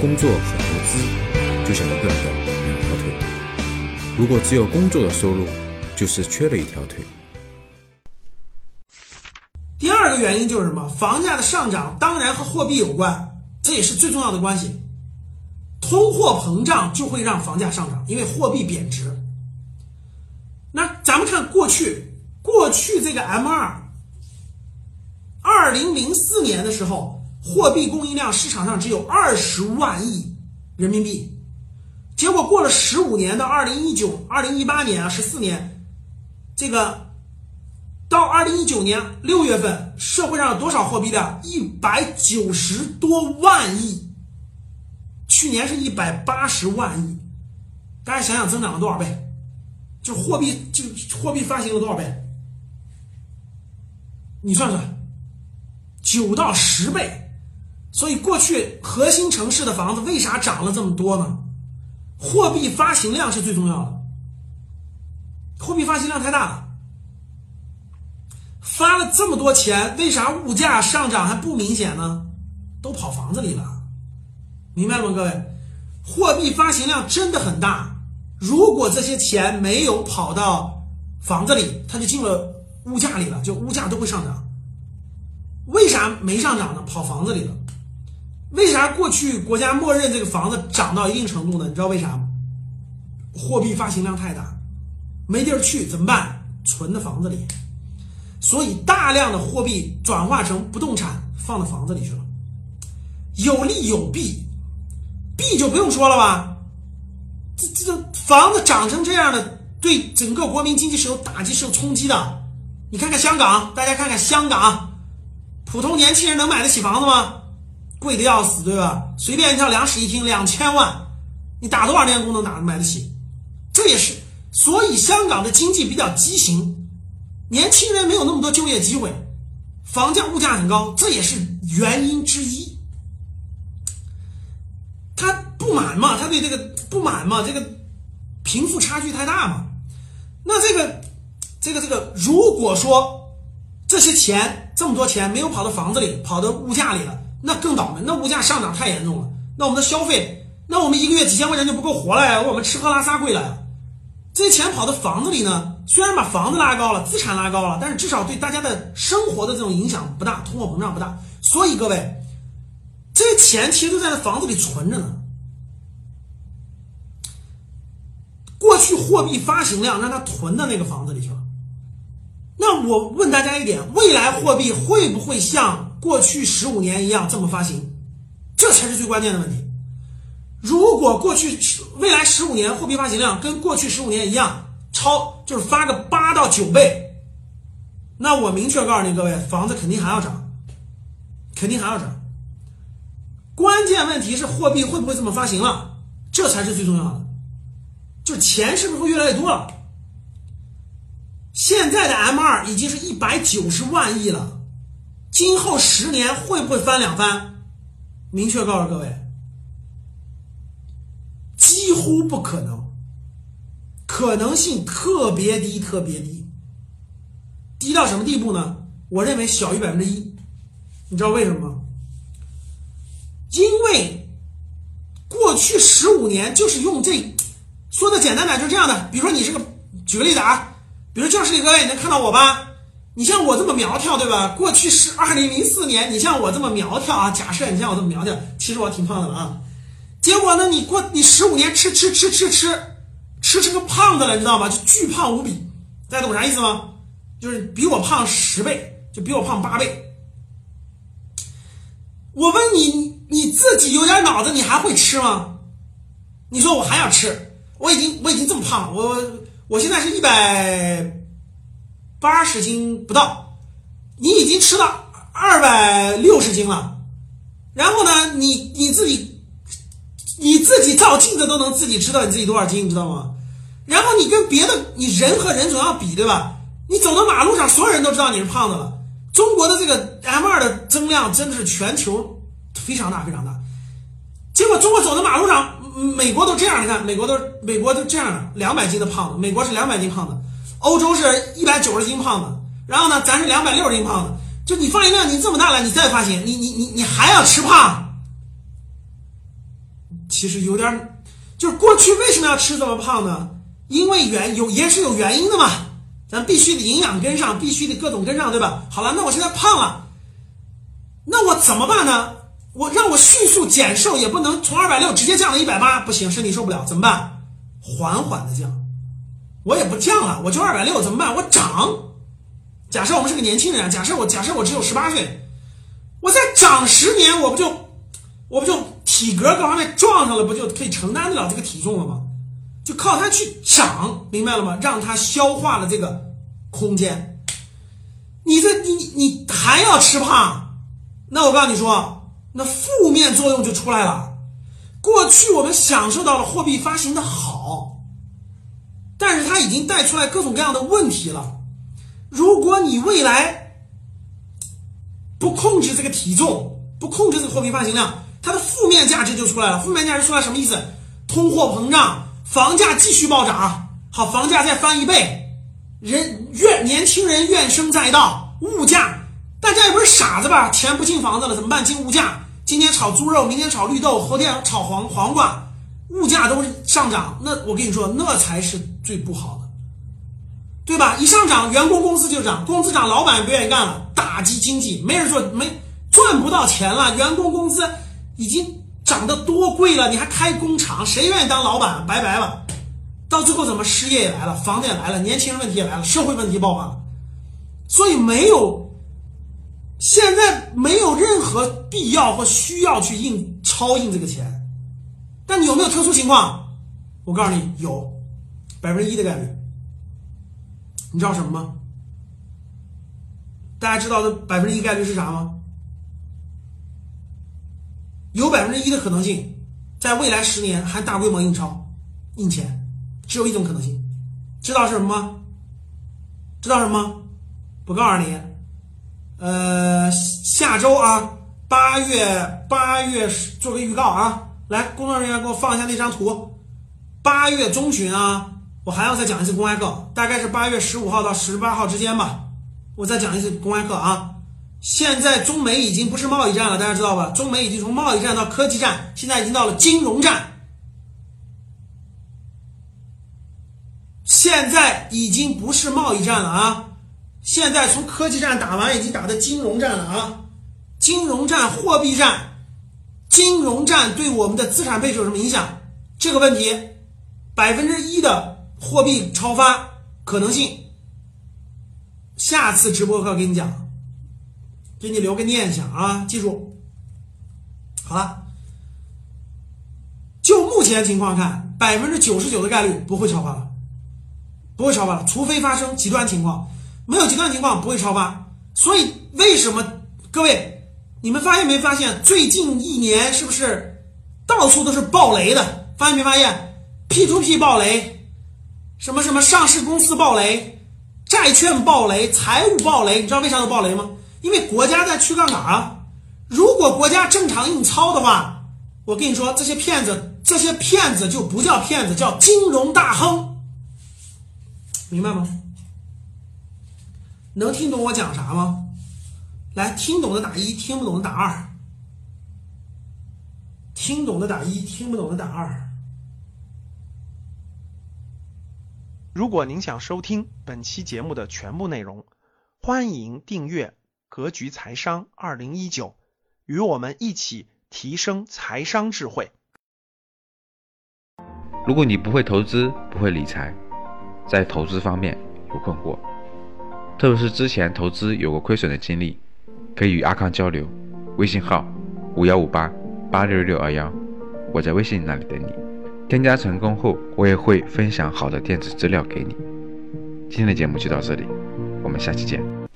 工作和投资就像一个人的两条腿，如果只有工作的收入，就是缺了一条腿。第二个原因就是什么？房价的上涨当然和货币有关，这也是最重要的关系。通货膨胀就会让房价上涨，因为货币贬值。那咱们看过去，过去这个 M 二，二零零四年的时候。货币供应量市场上只有二十万亿人民币，结果过了十五年到二零一九、二零一八年啊，十四年，这个到二零一九年六月份，社会上有多少货币量？一百九十多万亿，去年是一百八十万亿，大家想想增长了多少倍？就货币就货币发行了多少倍？你算算，九到十倍。所以，过去核心城市的房子为啥涨了这么多呢？货币发行量是最重要的。货币发行量太大了，发了这么多钱，为啥物价上涨还不明显呢？都跑房子里了，明白了吗，各位？货币发行量真的很大，如果这些钱没有跑到房子里，它就进了物价里了，就物价都会上涨。为啥没上涨呢？跑房子里了。为啥过去国家默认这个房子涨到一定程度呢？你知道为啥吗？货币发行量太大，没地儿去怎么办？存在房子里，所以大量的货币转化成不动产放到房子里去了，有利有弊，弊就不用说了吧？这这房子涨成这样的，对整个国民经济是有打击、是有冲击的。你看看香港，大家看看香港，普通年轻人能买得起房子吗？贵的要死，对吧？随便一套两室一厅两千万，你打多少年工能打买得起？这也是，所以香港的经济比较畸形，年轻人没有那么多就业机会，房价物价很高，这也是原因之一。他不满嘛，他对这个不满嘛，这个贫富差距太大嘛。那这个这个这个，如果说这些钱这么多钱没有跑到房子里，跑到物价里了。那更倒霉，那物价上涨太严重了，那我们的消费，那我们一个月几千块钱就不够活了呀，我们吃喝拉撒贵了呀，这些钱跑到房子里呢，虽然把房子拉高了，资产拉高了，但是至少对大家的生活的这种影响不大，通货膨胀不大，所以各位，这些钱其实都在那房子里存着呢。过去货币发行量让它囤到那个房子里去了，那我问大家一点，未来货币会不会像？过去十五年一样这么发行，这才是最关键的问题。如果过去未来十五年货币发行量跟过去十五年一样超，就是发个八到九倍，那我明确告诉你各位，房子肯定还要涨，肯定还要涨。关键问题是货币会不会这么发行了，这才是最重要的，就是钱是不是会越来越多了？现在的 M 二已经是一百九十万亿了。今后十年会不会翻两番？明确告诉各位，几乎不可能，可能性特别低，特别低，低到什么地步呢？我认为小于百分之一。你知道为什么吗？因为过去十五年就是用这，说的简单点就是这样的。比如说你是个，举个例子啊，比如教室里各位能看到我吧？你像我这么苗条，对吧？过去是二零零四年，你像我这么苗条啊。假设你像我这么苗条，其实我挺胖的了啊。结果呢，你过你十五年吃吃吃吃吃吃成个胖子了，你知道吗？就巨胖无比。大家懂啥意思吗？就是比我胖十倍，就比我胖八倍。我问你，你自己有点脑子，你还会吃吗？你说我还要吃？我已经我已经这么胖了，我我现在是一百。八十斤不到，你已经吃了二百六十斤了。然后呢，你你自己你自己照镜子都能自己知道你自己多少斤，你知道吗？然后你跟别的你人和人总要比，对吧？你走到马路上，所有人都知道你是胖子了。中国的这个 M 二的增量真的是全球非常大非常大。结果中国走到马路上，美国都这样，你看美国都美国都这样，两百斤的胖子，美国是两百斤胖子。欧洲是一百九十斤胖子，然后呢，咱是两百六十斤胖子。就你发现量，你这么大了，你再发现，你你你你还要吃胖，其实有点，就是过去为什么要吃这么胖呢？因为原有也是有原因的嘛，咱必须得营养跟上，必须得各种跟上，对吧？好了，那我现在胖了，那我怎么办呢？我让我迅速减瘦也不能从二百六直接降到一百八，不行，身体受不了，怎么办？缓缓的降，我也不降了，我就二百六，怎么办？我长。假设我们是个年轻人，假设我假设我只有十八岁，我再长十年，我不就我不就体格各方面撞上了，不就可以承担得了这个体重了吗？就靠它去长，明白了吗？让它消化了这个空间。你这你你还要吃胖，那我告诉你说，那负面作用就出来了。过去我们享受到了货币发行的好，但是它已经带出来各种各样的问题了。如果你未来不控制这个体重，不控制这个货币发行量，它的负面价值就出来了。负面价值出来什么意思？通货膨胀，房价继续暴涨，好，房价再翻一倍，人怨年轻人怨声载道，物价，大家也不是傻子吧？钱不进房子了怎么办？进物价，今天炒猪肉，明天炒绿豆，后天炒黄黄瓜，物价都是上涨。那我跟你说，那才是最不好的。对吧？一上涨，员工工资就涨，工资涨，老板不愿意干了，打击经济，没人做，没赚不到钱了。员工工资已经涨得多贵了，你还开工厂，谁愿意当老板？拜拜了。到最后怎么失业也来了，房子也来了，年轻人问题也来了，社会问题爆发了。所以没有，现在没有任何必要或需要去印超印这个钱。但你有没有特殊情况？我告诉你，有百分之一的概率。你知道什么吗？大家知道的百分之一概率是啥吗？有百分之一的可能性，在未来十年还大规模印钞、印钱，只有一种可能性。知道是什么吗？知道什么吗？不告诉你。呃，下周啊，八月八月做个预告啊，来，工作人员给我放一下那张图。八月中旬啊。我还要再讲一次公开课，大概是八月十五号到十八号之间吧。我再讲一次公开课啊！现在中美已经不是贸易战了，大家知道吧？中美已经从贸易战到科技战，现在已经到了金融战。现在已经不是贸易战了啊！现在从科技战打完，已经打的金融战了啊！金融战、货币战，金融战对我们的资产配置有什么影响？这个问题，百分之一的。货币超发可能性，下次直播课给你讲，给你留个念想啊！记住，好了。就目前情况看，百分之九十九的概率不会超发了，不会超发了，除非发生极端情况，没有极端情况不会超发。所以为什么各位，你们发现没发现，最近一年是不是到处都是暴雷的？发现没发现？P to P 暴雷。什么什么上市公司暴雷，债券暴雷，财务暴雷，你知道为啥要暴雷吗？因为国家在去杠杆啊。如果国家正常印钞的话，我跟你说，这些骗子，这些骗子就不叫骗子，叫金融大亨，明白吗？能听懂我讲啥吗？来，听懂的打一，听不懂的打二。听懂的打一，听不懂的打二。如果您想收听本期节目的全部内容，欢迎订阅《格局财商二零一九》，与我们一起提升财商智慧。如果你不会投资，不会理财，在投资方面有困惑，特别是之前投资有过亏损的经历，可以与阿康交流。微信号五幺五八八六六二幺，我在微信那里等你。添加成功后，我也会分享好的电子资料给你。今天的节目就到这里，我们下期见。